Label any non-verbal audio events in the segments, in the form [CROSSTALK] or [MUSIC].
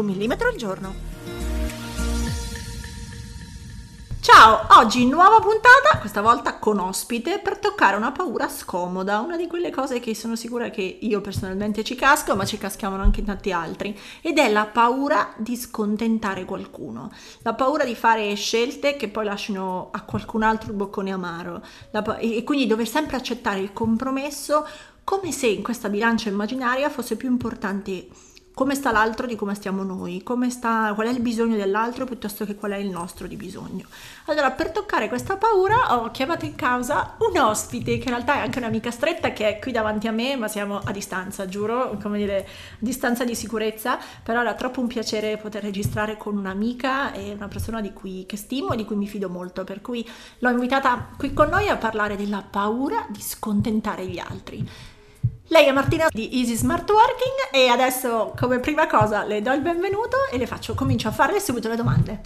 Un millimetro al giorno. Ciao, oggi nuova puntata, questa volta con ospite, per toccare una paura scomoda, una di quelle cose che sono sicura che io personalmente ci casco, ma ci caschiamo anche tanti altri, ed è la paura di scontentare qualcuno, la paura di fare scelte che poi lasciano a qualcun altro il boccone amaro, pa- e quindi dover sempre accettare il compromesso come se in questa bilancia immaginaria fosse più importante come sta l'altro di come stiamo noi, sta, qual è il bisogno dell'altro piuttosto che qual è il nostro di bisogno. Allora, per toccare questa paura ho chiamato in causa un ospite, che in realtà è anche un'amica stretta che è qui davanti a me, ma siamo a distanza, giuro, come dire, a distanza di sicurezza, però era troppo un piacere poter registrare con un'amica e una persona di cui, che stimo e di cui mi fido molto, per cui l'ho invitata qui con noi a parlare della paura di scontentare gli altri. Lei è Martina di Easy Smart Working e adesso come prima cosa le do il benvenuto e le faccio, comincio a farle subito le domande.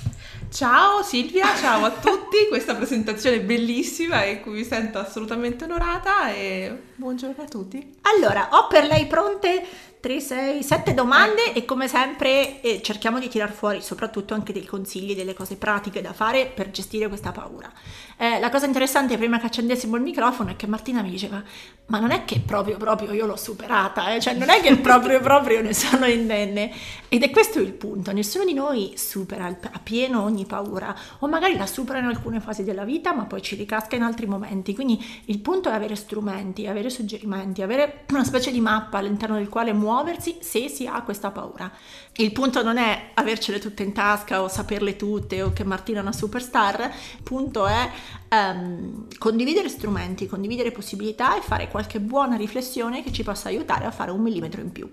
Ciao Silvia, ciao a tutti, questa presentazione è bellissima e cui mi sento assolutamente onorata e buongiorno a tutti. Allora, ho per lei pronte 3, 6, 7 domande ecco. e come sempre eh, cerchiamo di tirar fuori soprattutto anche dei consigli, delle cose pratiche da fare per gestire questa paura. Eh, la cosa interessante prima che accendessimo il microfono è che Martina mi diceva ma non è che proprio proprio io l'ho superata, eh? cioè non è che proprio [LAUGHS] proprio ne sono indenne ed è questo il punto, nessuno di noi supera a pieno ogni paura o magari la supera in alcune fasi della vita ma poi ci ricasca in altri momenti, quindi il punto è avere strumenti, avere suggerimenti, avere una specie di mappa all'interno del quale muovere muoversi se si ha questa paura. Il punto non è avercele tutte in tasca o saperle tutte o che Martina è una superstar, il punto è um, condividere strumenti, condividere possibilità e fare qualche buona riflessione che ci possa aiutare a fare un millimetro in più.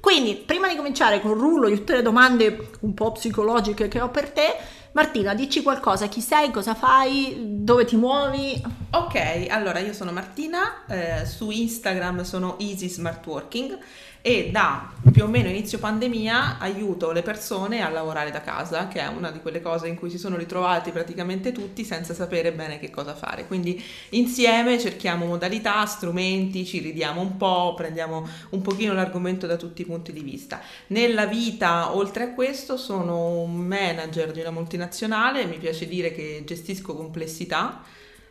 Quindi, prima di cominciare con il rullo di tutte le domande un po' psicologiche che ho per te, Martina, dici qualcosa, chi sei, cosa fai, dove ti muovi? Ok, allora io sono Martina, eh, su Instagram sono Easy Smart Working e da più o meno inizio pandemia aiuto le persone a lavorare da casa, che è una di quelle cose in cui si sono ritrovati praticamente tutti senza sapere bene che cosa fare. Quindi insieme cerchiamo modalità, strumenti, ci ridiamo un po', prendiamo un pochino l'argomento da tutti i punti di vista. Nella vita, oltre a questo, sono un manager di una multinazionale, mi piace dire che gestisco complessità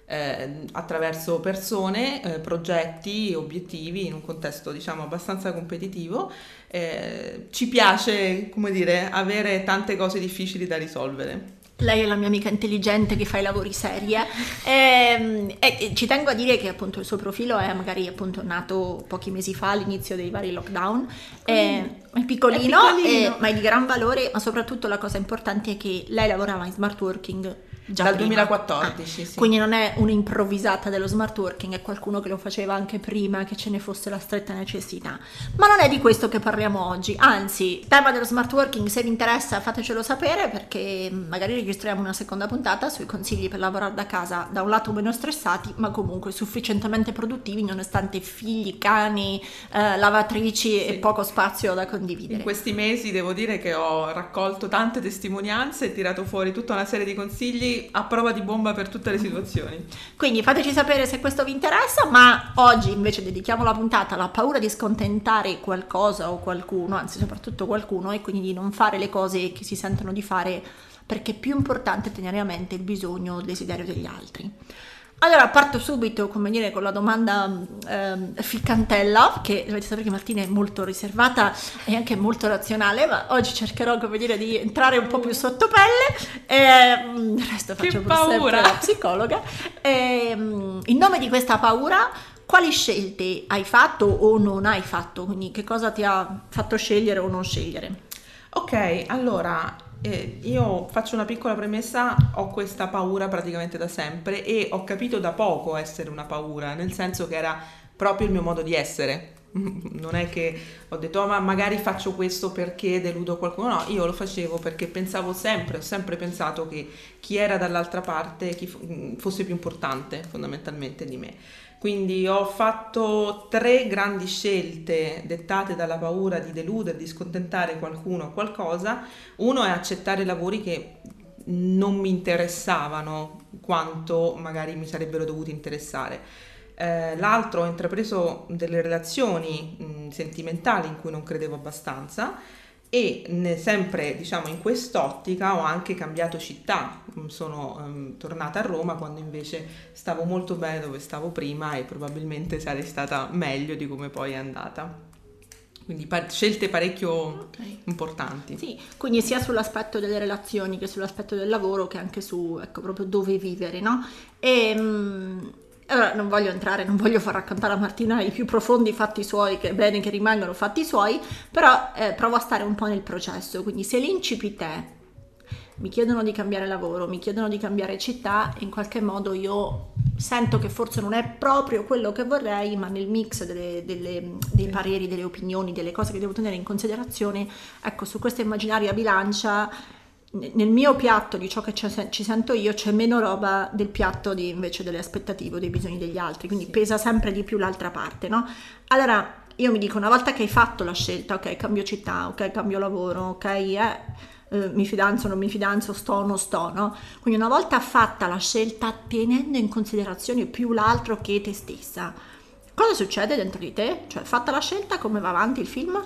eh, attraverso persone, eh, progetti, obiettivi in un contesto diciamo abbastanza competitivo. Eh, ci piace, come dire, avere tante cose difficili da risolvere. Lei è la mia amica intelligente che fa i lavori seri e, ehm, e, e, ci tengo a dire che appunto il suo profilo è magari appunto nato pochi mesi fa all'inizio dei vari lockdown è, è, piccolino, è piccolino. ma è di gran valore ma soprattutto la cosa importante è che lei lavorava in smart working Già Dal prima. 2014, ah, sì. Quindi non è un'improvvisata dello smart working, è qualcuno che lo faceva anche prima che ce ne fosse la stretta necessità. Ma non è di questo che parliamo oggi, anzi, il tema dello smart working, se vi interessa fatecelo sapere perché magari registriamo una seconda puntata sui consigli per lavorare da casa, da un lato meno stressati, ma comunque sufficientemente produttivi nonostante figli, cani, eh, lavatrici sì. e poco spazio da condividere. In questi mesi devo dire che ho raccolto tante testimonianze e tirato fuori tutta una serie di consigli a prova di bomba per tutte le [LAUGHS] situazioni. Quindi fateci sapere se questo vi interessa, ma oggi invece dedichiamo la puntata alla paura di scontentare qualcosa o qualcuno, anzi soprattutto qualcuno, e quindi di non fare le cose che si sentono di fare perché è più importante tenere a mente il bisogno o il desiderio degli altri. Allora parto subito, come dire, con la domanda ehm, ficcantella, che dovete sapere che Martina è molto riservata e anche molto razionale, ma oggi cercherò, come dire, di entrare un po' più sotto pelle. E, mm, il resto faccio sempre la psicologa. E, mm, in nome di questa paura, quali scelte hai fatto o non hai fatto? Quindi che cosa ti ha fatto scegliere o non scegliere? Ok, allora eh, io faccio una piccola premessa, ho questa paura praticamente da sempre e ho capito da poco essere una paura, nel senso che era proprio il mio modo di essere. [LAUGHS] Non è che ho detto, "Oh, ma magari faccio questo perché deludo qualcuno. No, io lo facevo perché pensavo sempre, ho sempre pensato che chi era dall'altra parte mm, fosse più importante fondamentalmente di me. Quindi ho fatto tre grandi scelte dettate dalla paura di deludere, di scontentare qualcuno o qualcosa. Uno è accettare lavori che non mi interessavano quanto magari mi sarebbero dovuti interessare. Eh, l'altro ho intrapreso delle relazioni sentimentali in cui non credevo abbastanza e sempre diciamo in quest'ottica ho anche cambiato città, Mm, sono ehm, tornata a Roma quando invece stavo molto bene dove stavo prima e probabilmente sarei stata meglio di come poi è andata. Quindi pa- scelte parecchio Ok. importanti. Sì, quindi sia sull'aspetto delle relazioni che sull'aspetto del lavoro che anche su, ecco, proprio dove vivere, no? E, mm, allora, non voglio entrare, non voglio far raccontare a Martina i più profondi fatti suoi, che è bene che rimangano fatti suoi, però eh, provo a stare un po' nel processo, quindi se l'incipit è mi chiedono di cambiare lavoro, mi chiedono di cambiare città, in qualche modo io sento che forse non è proprio quello che vorrei, ma nel mix delle- delle- dei Sì. pareri, delle opinioni, delle cose che devo tenere in considerazione, ecco, su questa immaginaria bilancia, nel mio piatto di ciò che ci, sento io c'è meno roba del piatto di, invece delle aspettative o dei bisogni degli altri, quindi Sì. pesa sempre di più l'altra parte, no? Allora, io mi dico, una volta che hai fatto la scelta, ok, cambio città, ok, cambio lavoro, ok, eh, eh, mi fidanzo, non mi fidanzo, sto non sto, no? Quindi una volta fatta la scelta, tenendo in considerazione più l'altro che te stessa, cosa succede dentro di te? Cioè, fatta la scelta, come va avanti il film?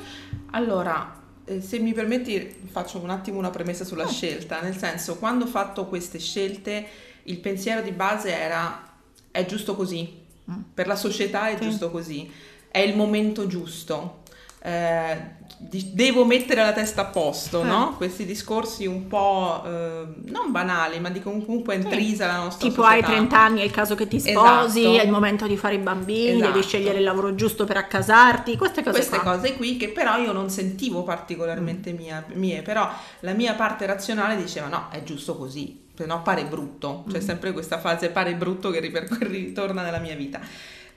Allora, eh, se mi permetti, faccio un attimo una premessa sulla Ah. scelta, nel senso, quando ho fatto queste scelte, il pensiero di base era è giusto così, Mm. per la società è Sì. giusto così, è il momento giusto. Eh, di- devo mettere la testa a posto, Eh. no? Questi discorsi un po' eh, non banali, ma di comunque intrisa la nostra Tipo hai società. 30 anni, è il caso che ti sposi, Esatto. è il momento di fare i bambini, Esatto. devi scegliere il lavoro giusto per accasarti, queste cose queste qua. cose qui che però io non sentivo particolarmente mia- mie, però la mia parte razionale diceva no, è giusto così, se no pare brutto, c'è Mm. sempre questa fase pare brutto che ritorna nella mia vita.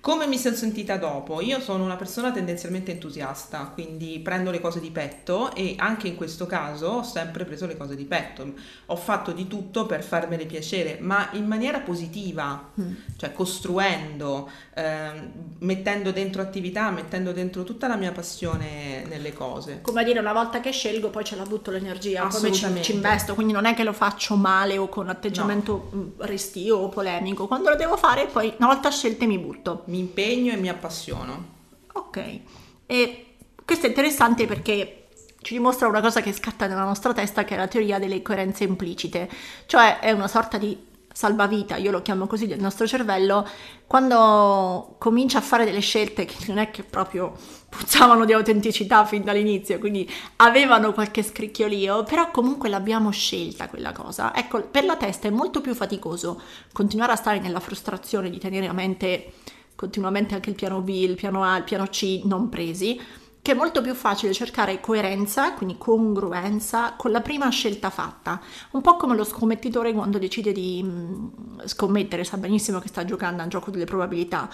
Come mi sono sentita dopo? Io sono una persona tendenzialmente entusiasta, quindi prendo le cose di petto e anche in questo caso ho sempre preso le cose di petto. Ho fatto di tutto per farmele piacere, ma in maniera positiva, Mm. cioè costruendo, ehm, mettendo dentro attività, mettendo dentro tutta la mia passione nelle cose. Come a dire, una volta che scelgo poi ce la butto l'energia, come ci, ci investo, quindi non è che lo faccio male o con atteggiamento mm, restio o polemico, quando lo devo fare poi una volta scelte mi butto. Mi impegno e mi appassiono. Ok, e questo è interessante perché ci dimostra una cosa che scatta nella nostra testa che è la teoria delle coerenze implicite, cioè è una sorta di salvavita, io lo chiamo così, del nostro cervello, quando comincia a fare delle scelte che non è che proprio puzzavano di autenticità fin dall'inizio, quindi avevano qualche scricchiolio, però comunque l'abbiamo scelta quella cosa. Ecco, per la testa è molto più faticoso continuare a stare nella frustrazione di tenere a mente continuamente anche il piano B, il piano A, il piano C non presi, che è molto più facile cercare coerenza, quindi congruenza con la prima scelta fatta. Un po' come lo scommettitore quando decide di mm, scommettere, sa benissimo che sta giocando a un gioco delle probabilità,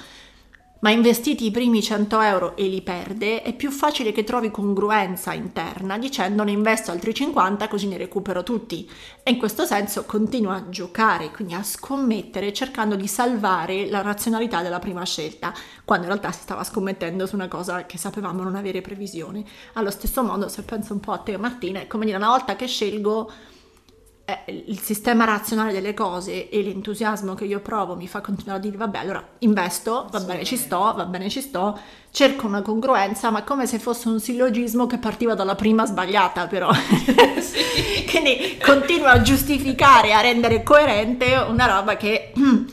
ma investiti i primi 100 euro e li perde, è più facile che trovi congruenza interna dicendo ne investo altri 50 così ne recupero tutti. E in questo senso continua a giocare, quindi a scommettere cercando di salvare la razionalità della prima scelta, quando in realtà si stava scommettendo su una cosa che sapevamo non avere previsione. Allo stesso modo, se penso un po' a te Martina, è come dire una volta che scelgo il sistema razionale delle cose e l'entusiasmo che io provo mi fa continuare a dire vabbè allora investo, va bene ci sto, va bene ci sto, cerco una congruenza ma come se fosse un sillogismo che partiva dalla prima sbagliata però. [LAUGHS] [LAUGHS] Quindi continuo a giustificare, a rendere coerente una roba che mm,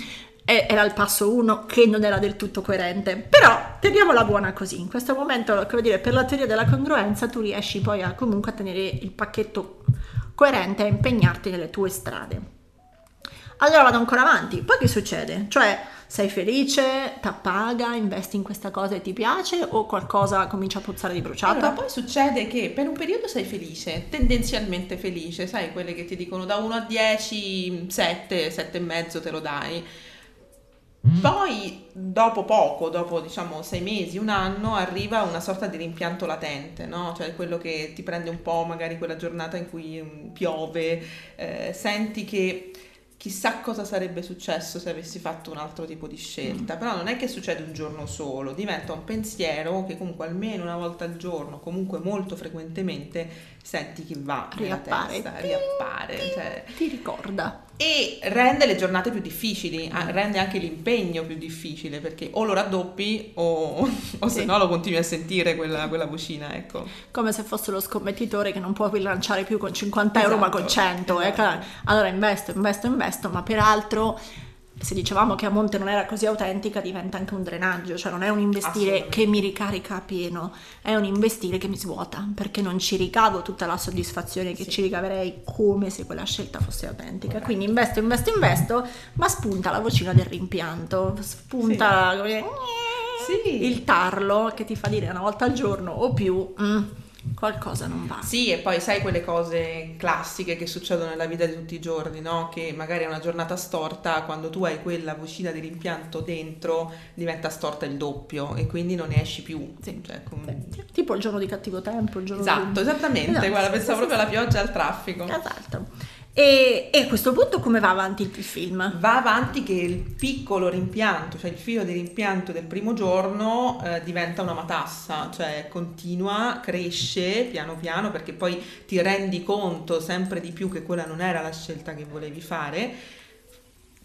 era il passo 1 che non era del tutto coerente. Però teniamola buona così. In questo momento, come dire, per la teoria della congruenza tu riesci poi a comunque a tenere il pacchetto coerente a impegnarti nelle tue strade. Allora vado ancora avanti. Poi che succede? Cioè, sei felice, t'appaga, investi in questa cosa e ti piace o qualcosa comincia a puzzare di bruciato? Allora, poi succede che per un periodo sei felice, tendenzialmente felice, sai, quelle che ti dicono da 1 a 10, 7, 7 e mezzo te lo dai. Poi, dopo poco, dopo diciamo sei mesi, un anno, arriva una sorta di rimpianto latente, no? Cioè quello che ti prende un po', magari quella giornata in cui mm, piove, eh, senti che chissà cosa sarebbe successo se avessi fatto un altro tipo di scelta, però non è che succede un giorno solo, diventa un pensiero che comunque almeno una volta al giorno, comunque molto frequentemente, senti che va Riappare. testa, riappare, cioè Ti ricorda. E rende le giornate più difficili, rende anche l'impegno più difficile perché o lo raddoppi o, [LAUGHS] o se Sì. no lo continui a sentire quella, quella vocina, ecco. Come se fosse lo scommettitore che non può rilanciare più con 50 euro ma Esatto, con 100. eh, esatto. claro. Allora investo, investo, investo, ma peraltro se dicevamo che a monte non era così autentica diventa anche un drenaggio, cioè non è un investire che mi ricarica a pieno, è un investire che mi svuota perché non ci ricavo tutta la soddisfazione che Sì. ci ricaverei come se quella scelta fosse autentica. Corretto. Quindi investo, investo, investo, ma spunta la vocina del rimpianto, spunta Sì. il tarlo che ti fa dire una volta al giorno o più "Mm, qualcosa non va. Sì, e poi sai quelle cose classiche che succedono nella vita di tutti i giorni, no? Che magari è una giornata storta, quando tu hai quella vocina di rimpianto dentro, diventa storta il doppio e quindi non ne esci più. Sì. Cioè, com- Sì, Tipo il giorno di cattivo tempo, il giorno Esatto, di... esattamente, Esatto, guarda, pensavo sì, proprio alla pioggia e al traffico. Esatto. E, e a questo punto come va avanti il film? Va avanti che il piccolo rimpianto, cioè il filo di rimpianto del primo giorno eh, diventa una matassa, cioè continua, cresce piano piano perché poi ti rendi conto sempre di più che quella non era la scelta che volevi fare.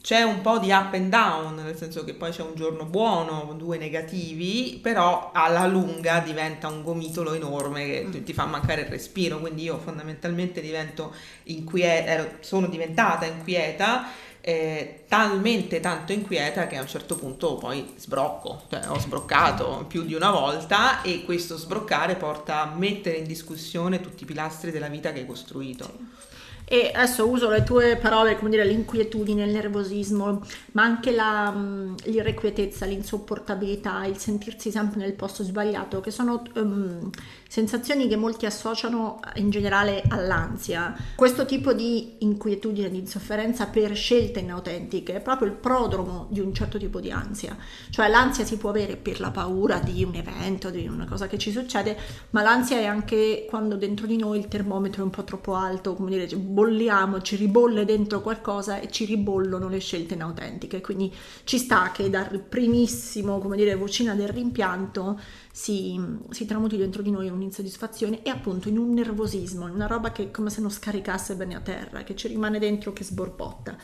C'è un po' di up and down, nel senso che poi c'è un giorno buono, due negativi, però alla lunga diventa un gomitolo enorme che ti- ti fa mancare il respiro, quindi io fondamentalmente divento inquieta, sono diventata inquieta, eh, talmente tanto inquieta che a un certo punto poi sbrocco, cioè ho sbroccato più di una volta e questo sbroccare porta a mettere in discussione tutti i pilastri della vita che hai costruito. E adesso uso le tue parole, come dire, l'inquietudine, il nervosismo, ma anche la, mh, l'irrequietezza, l'insopportabilità, il sentirsi sempre nel posto sbagliato, che sono ehm, sensazioni che molti associano in generale all'ansia. Questo tipo di inquietudine, di insofferenza per scelte inautentiche è proprio il prodromo di un certo tipo di ansia. Cioè l'ansia si può avere per la paura di un evento, di una cosa che ci succede, ma l'ansia è anche quando dentro di noi il termometro è un po' troppo alto, come dire, bolliamo, ci ribolle dentro qualcosa e ci ribollono le scelte inautentiche. Quindi ci sta che dal primissimo, come dire, vocina del rimpianto si, si tramuti dentro di noi un'insoddisfazione e appunto in un nervosismo, in una roba che è come se non scaricasse bene a terra, che ci rimane dentro, che sborbotta.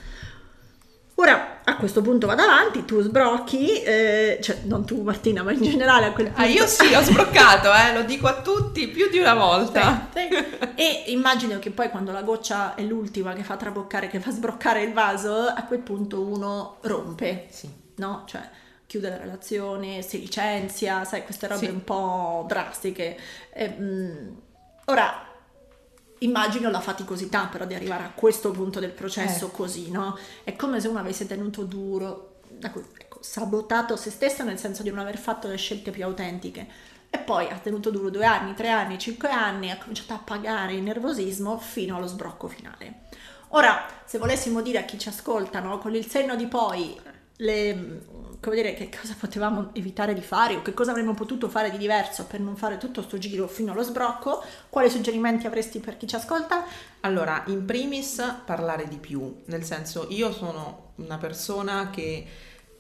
Ora, a questo punto vado avanti, tu sbrocchi, eh, cioè non tu Martina, ma in generale a quel punto... Ah, io sì, ho [LAUGHS] sbroccato, eh, lo dico a tutti più di una volta. Sì, sì. E immagino che poi quando la goccia è l'ultima che fa traboccare, che fa sbroccare il vaso, a quel punto uno rompe, Sì. no? Cioè chiude la relazione, si licenzia, sai, queste robe un po' drastiche. E, mm, ora, immagino la faticosità però di arrivare a questo punto del processo Eh. così, no? È come se uno avesse tenuto duro, ecco, sabotato se stesso nel senso di non aver fatto le scelte più autentiche. E poi ha tenuto duro due anni, tre anni, cinque anni, ha cominciato a pagare il nervosismo fino allo sbrocco finale. Ora, se volessimo dire a chi ci ascolta, no, con il senno di poi, le, come dire, che cosa potevamo evitare di fare o che cosa avremmo potuto fare di diverso per non fare tutto sto giro fino allo sbrocco, quali suggerimenti avresti per chi ci ascolta? Allora, in primis parlare di più, nel senso io sono una persona che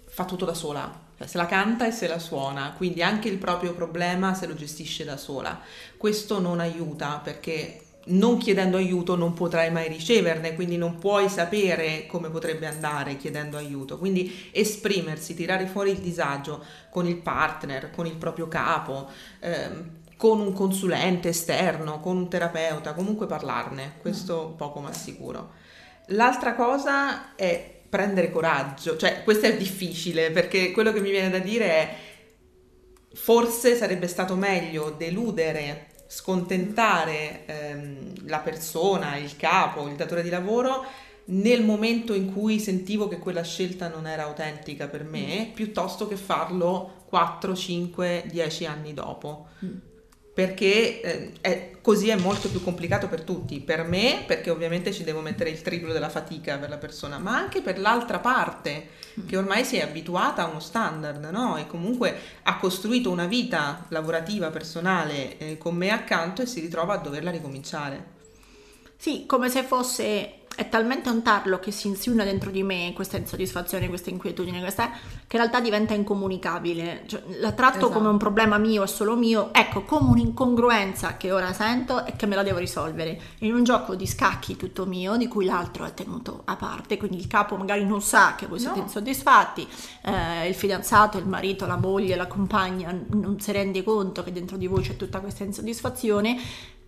fa tutto da sola, cioè se la canta e se la suona, quindi anche il proprio problema se lo gestisce da sola. Questo non aiuta perché non chiedendo aiuto non potrai mai riceverne, quindi non puoi sapere come potrebbe andare chiedendo aiuto. Quindi esprimersi, tirare fuori il disagio con il partner, con il proprio capo, ehm, con un consulente esterno, con un terapeuta, comunque parlarne, questo poco ma sicuro. L'altra cosa è prendere coraggio, cioè questo è difficile perché quello che mi viene da dire è forse sarebbe stato meglio deludere, scontentare ehm, la persona, il capo, il datore di lavoro nel momento in cui sentivo che quella scelta non era autentica per me, piuttosto che farlo 4, 5, 10 anni dopo. Perché eh, è, così è molto più complicato per tutti, per me perché ovviamente ci devo mettere il triplo della fatica per la persona, ma anche per l'altra parte che ormai si è abituata a uno standard no? e comunque ha costruito una vita lavorativa, personale eh, con me accanto e si ritrova a doverla ricominciare. Sì, come se fosse è talmente un tarlo che si insinua dentro di me questa insoddisfazione, questa inquietudine, questa, che in realtà diventa incomunicabile. Cioè, la tratto esatto. come un problema mio e solo mio, ecco, come un'incongruenza che ora sento e che me la devo risolvere. In un gioco di scacchi tutto mio, di cui l'altro è tenuto a parte, quindi il capo magari non sa che voi siete no. insoddisfatti, eh, il fidanzato, il marito, la moglie, la compagna non si rende conto che dentro di voi c'è tutta questa insoddisfazione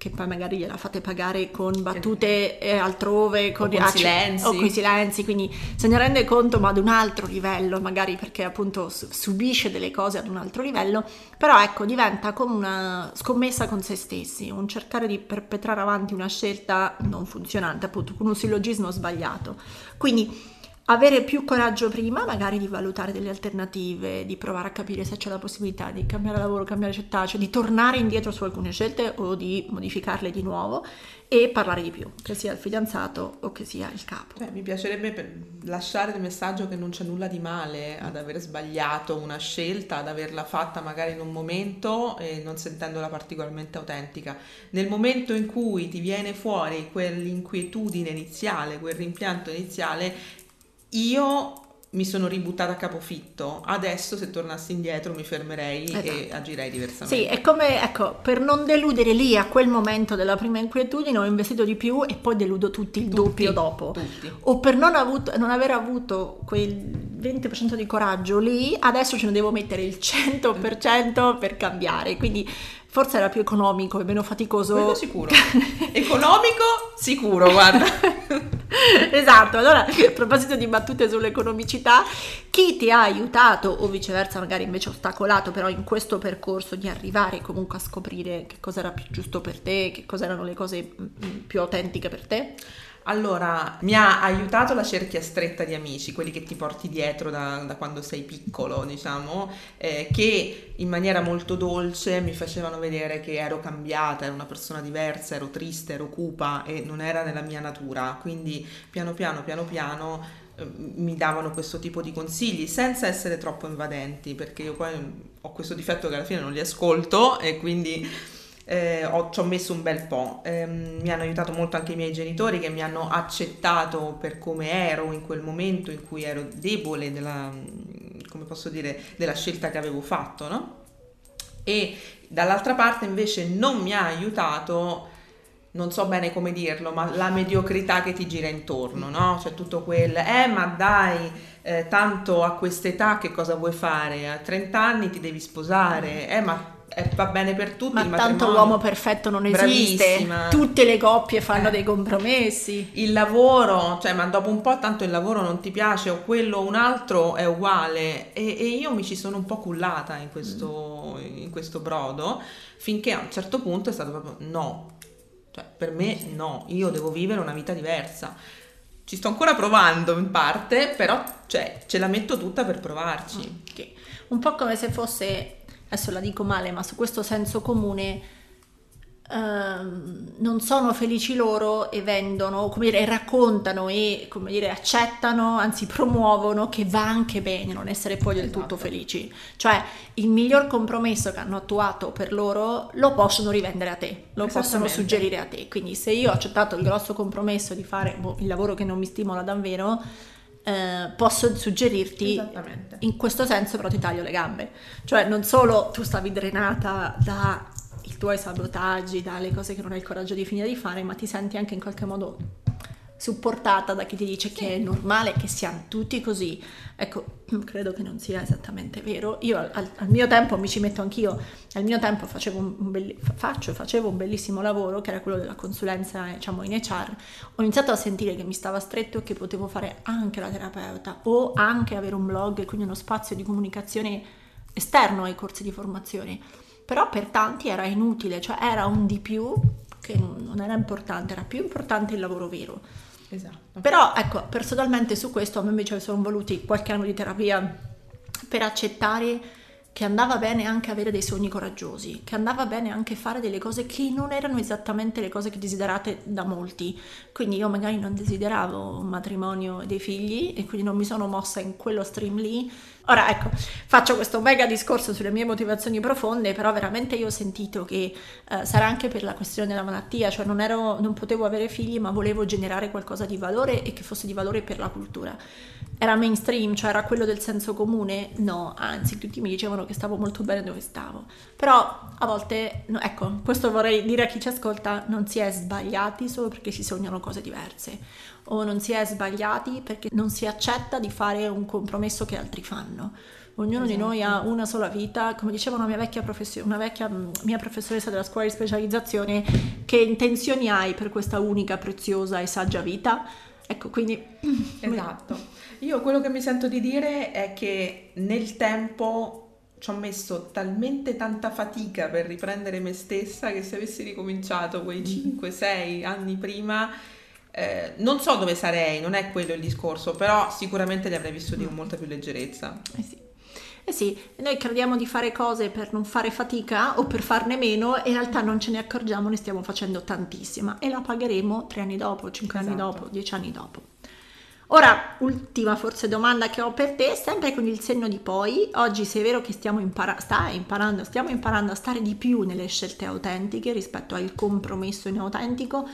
che poi magari gliela fate pagare con battute eh, altrove, con, o con silenzi. o con silenzi, quindi se ne rende conto ma ad un altro livello, magari perché appunto subisce delle cose ad un altro livello, però ecco diventa come una scommessa con se stessi, un cercare di perpetrare avanti una scelta non funzionante, appunto con un sillogismo sbagliato. Quindi avere più coraggio prima, magari di valutare delle alternative, di provare a capire se c'è la possibilità di cambiare lavoro, cambiare città, cioè di tornare indietro su alcune scelte o di modificarle di nuovo e parlare di più, che sia il fidanzato o che sia il capo. Beh, mi piacerebbe lasciare il messaggio che non c'è nulla di male ad aver sbagliato una scelta, ad averla fatta magari in un momento e non sentendola particolarmente autentica. Nel momento in cui ti viene fuori quell'inquietudine iniziale, quel rimpianto iniziale, io mi sono ributtata a capofitto, adesso se tornassi indietro mi fermerei esatto. e agirei diversamente. Sì, è come, ecco, per non deludere lì a quel momento della prima inquietudine ho investito di più e poi deludo tutti il tutti, doppio dopo. Tutti. O per non, avuto, non, aver avuto quel 20% di coraggio lì, adesso ce ne devo mettere il 100% per cambiare, quindi forse era più economico e meno faticoso. Quello sicuro. economico sicuro, guarda. [LAUGHS] esatto, allora a proposito di battute sull'economicità, chi ti ha aiutato o viceversa magari invece ostacolato però in questo percorso di arrivare comunque a scoprire che cosa era più giusto per te, che cosa erano le cose mm, mm, più autentiche per te? Allora, mi ha aiutato la cerchia stretta di amici, quelli che ti porti dietro da, da quando sei piccolo, diciamo, eh, che in maniera molto dolce mi facevano vedere che ero cambiata, ero una persona diversa, ero triste, ero cupa e non era nella mia natura. Quindi piano piano, piano piano eh, mi davano questo tipo di consigli senza essere troppo invadenti, perché io poi ho questo difetto che alla fine non li ascolto e quindi eh, ho, ci ho messo un bel po'. Eh, mi hanno aiutato molto anche i miei genitori che mi hanno accettato per come ero in quel momento in cui ero debole della, come posso dire, della scelta che avevo fatto, no? E dall'altra parte invece non mi ha aiutato non so bene come dirlo, ma la mediocrità che ti gira intorno, no? Cioè tutto quel, eh ma dai, eh, tanto a quest'età che cosa vuoi fare? A 30 anni ti devi sposare, eh ma eh, va bene per tutti. Ma tanto l'uomo perfetto non esiste. Bravissima. Tutte le coppie fanno eh. dei compromessi. Il lavoro, cioè, ma dopo un po' tanto il lavoro non ti piace o quello o un altro è uguale. E, e, io mi ci sono un po' cullata in questo, mm. in questo brodo finché a un certo punto è stato proprio no. Cioè, per me no, io devo vivere una vita diversa. Ci sto ancora provando in parte, però cioè, ce la metto tutta per provarci. Okay. Un po' come se fosse adesso la dico male, ma su questo senso comune Uh, non sono felici loro e vendono, come dire, raccontano e come dire, accettano, anzi promuovono che va anche bene non essere poi del esatto. tutto felici. Cioè, il miglior compromesso che hanno attuato per loro lo possono rivendere a te, lo possono suggerire a te. Quindi se io ho accettato il grosso compromesso di fare boh, il lavoro che non mi stimola davvero, eh, posso suggerirti in questo senso però ti taglio le gambe. Cioè non solo tu stavi drenata dai tuoi sabotaggi dalle cose che non hai il coraggio di finire di fare ma ti senti anche in qualche modo supportata da chi ti dice che è normale che siamo tutti così. Ecco, [CLEARS THROAT] credo che non sia esattamente vero. Io al, al mio tempo mi ci metto anch'io, al mio tempo facevo un, belli, faccio, facevo un bellissimo lavoro che era quello della consulenza diciamo, in HR. Ho iniziato a sentire che mi stava stretto e che potevo fare anche la terapeuta o anche avere un blog e quindi uno spazio di comunicazione esterno ai corsi di formazione. Però per tanti era inutile, cioè era un di più che non era importante, era più importante il lavoro vero. Esatto. Però ecco, personalmente su questo a me invece sono voluti qualche anno di terapia per accettare che andava bene anche avere dei sogni coraggiosi, che andava bene anche fare delle cose che non erano esattamente le cose che desiderate da molti. Quindi io magari non desideravo un matrimonio e dei figli e quindi non mi sono mossa in quello stream lì. Ora ecco, faccio questo mega discorso sulle mie motivazioni profonde, però veramente io ho sentito che eh, sarà anche per la questione della malattia, cioè non, ero, non potevo avere figli ma volevo generare qualcosa di valore e che fosse di valore per la cultura era mainstream, cioè era quello del senso comune? No, anzi, tutti mi dicevano che stavo molto bene dove stavo. Però a volte, no, ecco, questo vorrei dire a chi ci ascolta, non si è sbagliati solo perché si sognano cose diverse o non si è sbagliati perché non si accetta di fare un compromesso che altri fanno. Ognuno esatto. di noi ha una sola vita, come diceva una mia vecchia, professio- una vecchia mia professoressa della scuola di specializzazione, che intenzioni hai per questa unica, preziosa e saggia vita? Ecco, quindi... [CLEARS THROAT] Esatto. Io quello che mi sento di dire è che nel tempo ci ho messo talmente tanta fatica per riprendere me stessa che se avessi ricominciato quei 5-6 mm. anni prima, eh, non so dove sarei, non è quello il discorso, però sicuramente li avrei vissuti con molta più leggerezza. Eh sì. Eh sì, noi crediamo di fare cose per non fare fatica o per farne meno e in realtà non ce ne accorgiamo, ne stiamo facendo tantissima e la pagheremo tre anni dopo, cinque esatto. anni dopo, dieci anni dopo. Ora, ultima forse domanda che ho per te, sempre con il senno di poi, oggi se è vero che stiamo impara- imparando, stiamo imparando a stare di più nelle scelte autentiche rispetto al compromesso inautentico,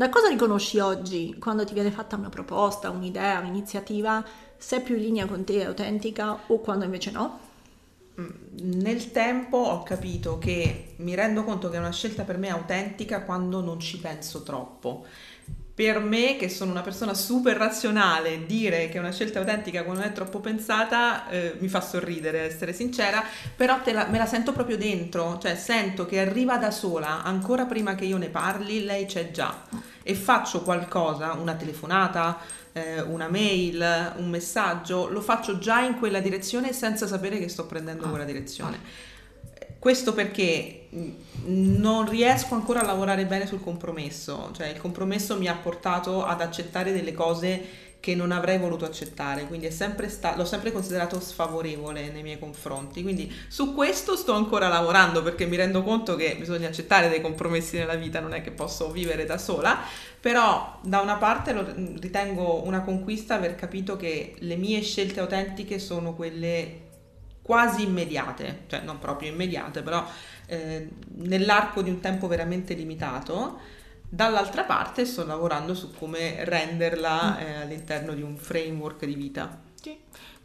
da cosa riconosci oggi quando ti viene fatta una proposta, un'idea, un'iniziativa, se è più in linea con te, è autentica o quando invece no? Mm, nel tempo ho capito che mi rendo conto che è una scelta per me autentica quando non ci penso troppo. Per me, che sono una persona super razionale, dire che è una scelta autentica quando non è troppo pensata eh, mi fa sorridere, essere sincera, però la, me la sento proprio dentro, cioè sento che arriva da sola, ancora prima che io ne parli, lei c'è già e faccio qualcosa, una telefonata, eh, una mail, un messaggio, lo faccio già in quella direzione senza sapere che sto prendendo quella direzione. Questo perché non riesco ancora a lavorare bene sul compromesso, cioè il compromesso mi ha portato ad accettare delle cose che non avrei voluto accettare, quindi sempre sta- l'ho sempre considerato sfavorevole nei miei confronti, quindi su questo sto ancora lavorando perché mi rendo conto che bisogna accettare dei compromessi nella vita, non è che posso vivere da sola, però da una parte lo ritengo una conquista aver capito che le mie scelte autentiche sono quelle quasi immediate, cioè non proprio immediate, però eh, nell'arco di un tempo veramente limitato. Dall'altra parte sto lavorando su come renderla eh, all'interno di un framework di vita. Sì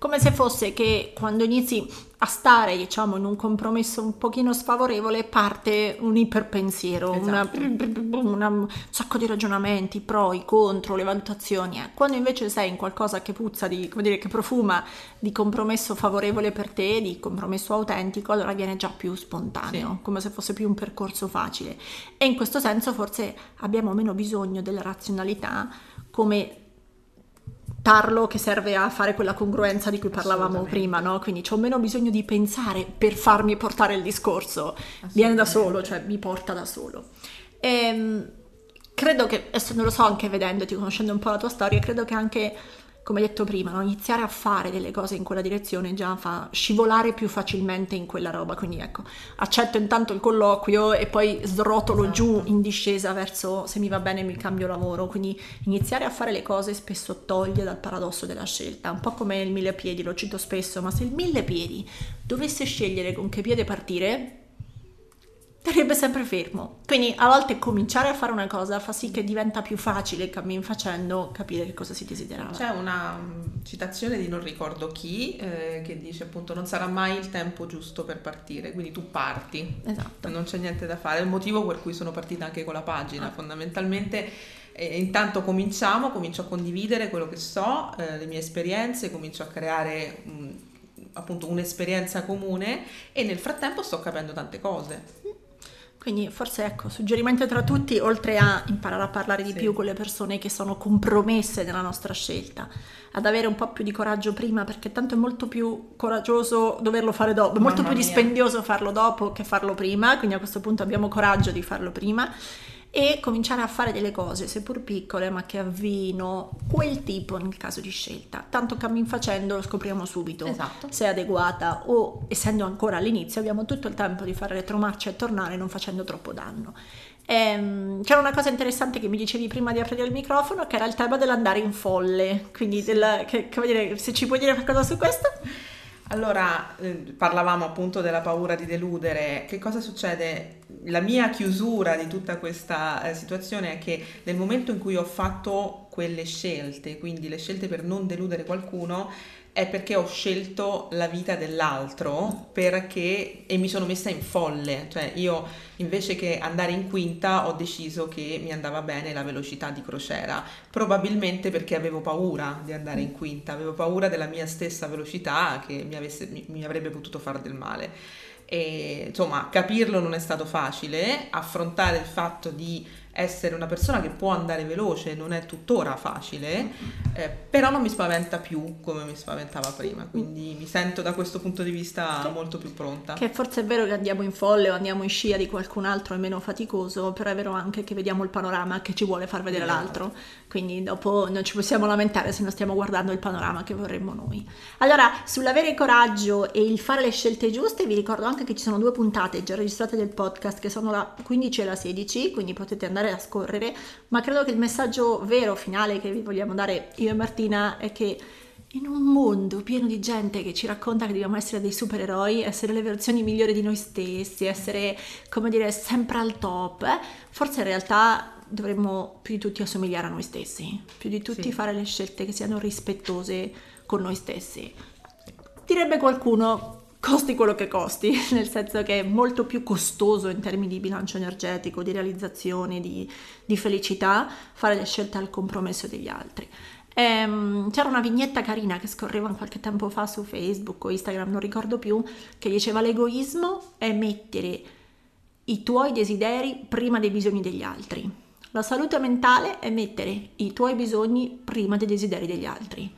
come se fosse che quando inizi a stare, diciamo, in un compromesso un pochino sfavorevole, parte un iperpensiero, esatto. una, una, un sacco di ragionamenti, pro, i contro, le valutazioni. Eh. Quando invece sei in qualcosa che puzza, di, come dire, che profuma di compromesso favorevole per te, di compromesso autentico, allora viene già più spontaneo, sì. come se fosse più un percorso facile. E in questo senso forse abbiamo meno bisogno della razionalità come tarlo che serve a fare quella congruenza di cui parlavamo prima, no? Quindi ho meno bisogno di pensare per farmi portare il discorso, viene da solo, cioè mi porta da solo. E, ehm, credo che, adesso non lo so anche vedendoti, conoscendo un po' la tua storia, credo che anche come detto prima, no? iniziare a fare delle cose in quella direzione già fa scivolare più facilmente in quella roba. Quindi ecco, accetto intanto il colloquio e poi srotolo esatto. giù in discesa verso se mi va bene mi cambio lavoro. Quindi iniziare a fare le cose spesso toglie dal paradosso della scelta, un po' come il mille piedi, lo cito spesso, ma se il mille piedi dovesse scegliere con che piede partire, starebbe sempre fermo. Quindi a volte cominciare a fare una cosa fa sì che diventa più facile cammin facendo capire che cosa si desiderava. C'è una mm, citazione di non ricordo chi eh, che dice appunto non sarà mai il tempo giusto per partire, quindi tu parti. Esatto. Non c'è niente da fare, è il motivo per cui sono partita anche con la pagina, ah. fondamentalmente eh, intanto cominciamo, comincio a condividere quello che so, eh, le mie esperienze, comincio a creare mh, mm, appunto un'esperienza comune e nel frattempo sto capendo tante cose. Quindi forse ecco, suggerimento tra tutti, oltre a imparare a parlare di sì. più con le persone che sono compromesse nella nostra scelta, ad avere un po' più di coraggio prima, perché tanto è molto più coraggioso doverlo fare dopo, è molto Mamma più mia. dispendioso farlo dopo che farlo prima, quindi a questo punto abbiamo coraggio di farlo prima e cominciare a fare delle cose, seppur piccole, ma che avvino quel tipo nel caso di scelta. Tanto cammin facendo lo scopriamo subito Esatto. se è adeguata o essendo ancora all'inizio abbiamo tutto il tempo di fare retromarcia e tornare non facendo troppo danno. Ehm, c'era una cosa interessante che mi dicevi prima di aprire il microfono che era il tema dell'andare in folle, quindi del, che, come dire, se ci puoi dire qualcosa su questo? Allora, eh, parlavamo appunto della paura di deludere. Che cosa succede? La mia chiusura di tutta questa eh, situazione è che nel momento in cui ho fatto quelle scelte, quindi le scelte per non deludere qualcuno, è perché ho scelto la vita dell'altro perché, e mi sono messa in folle, cioè io invece che andare in quinta ho deciso che mi andava bene la velocità di crociera, probabilmente perché avevo paura di andare in quinta, avevo paura della mia stessa velocità che mi, avesse- mi- mi avrebbe potuto fare del male. E insomma, capirlo non è stato facile, affrontare il fatto di essere una persona che può andare veloce non è tuttora facile, eh, però non mi spaventa più come mi spaventava prima, quindi mi sento da questo punto di vista Che- molto più pronta. Che forse è vero che andiamo in folle o andiamo in scia di qualcun altro è meno faticoso, però è vero anche che vediamo il panorama che ci vuole far vedere Esatto. l'altro, quindi dopo non ci possiamo lamentare se non stiamo guardando il panorama che vorremmo noi. Allora, sull'avere coraggio e il fare le scelte giuste, vi ricordo anche che ci sono due puntate già registrate del podcast che sono la 15 e la 16, quindi potete andare a scorrere, ma credo che il messaggio vero finale che vi vogliamo dare io e Martina è che in un mondo pieno di gente che ci racconta che dobbiamo essere dei supereroi, essere le versioni migliori di noi stessi, essere, come dire, sempre al top, eh, forse in realtà dovremmo più di tutti assomigliare a noi stessi, più di tutti Sì. fare le scelte che siano rispettose con noi stessi. Direbbe qualcuno, costi quello che costi, [LAUGHS] nel senso che è molto più costoso in termini di bilancio energetico, di realizzazione, di, di felicità, fare le scelte al compromesso degli altri. Ehm, c'era una vignetta carina che scorreva qualche tempo fa su Facebook o Instagram, non ricordo più, che diceva l'egoismo è mettere i tuoi desideri prima dei bisogni degli altri. La salute mentale è mettere i tuoi bisogni prima dei desideri degli altri.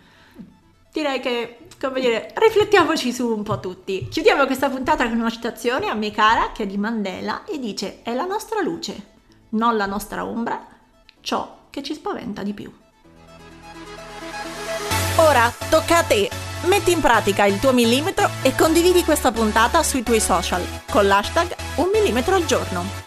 Direi che, come dire, riflettiamoci su un po' tutti. Chiudiamo questa puntata con una citazione a me cara che è di Mandela e dice: È la nostra luce, non la nostra ombra, ciò che ci spaventa di più. Ora tocca a te. Metti in pratica il tuo millimetro e condividi questa puntata sui tuoi social con l'hashtag un millimetro al giorno.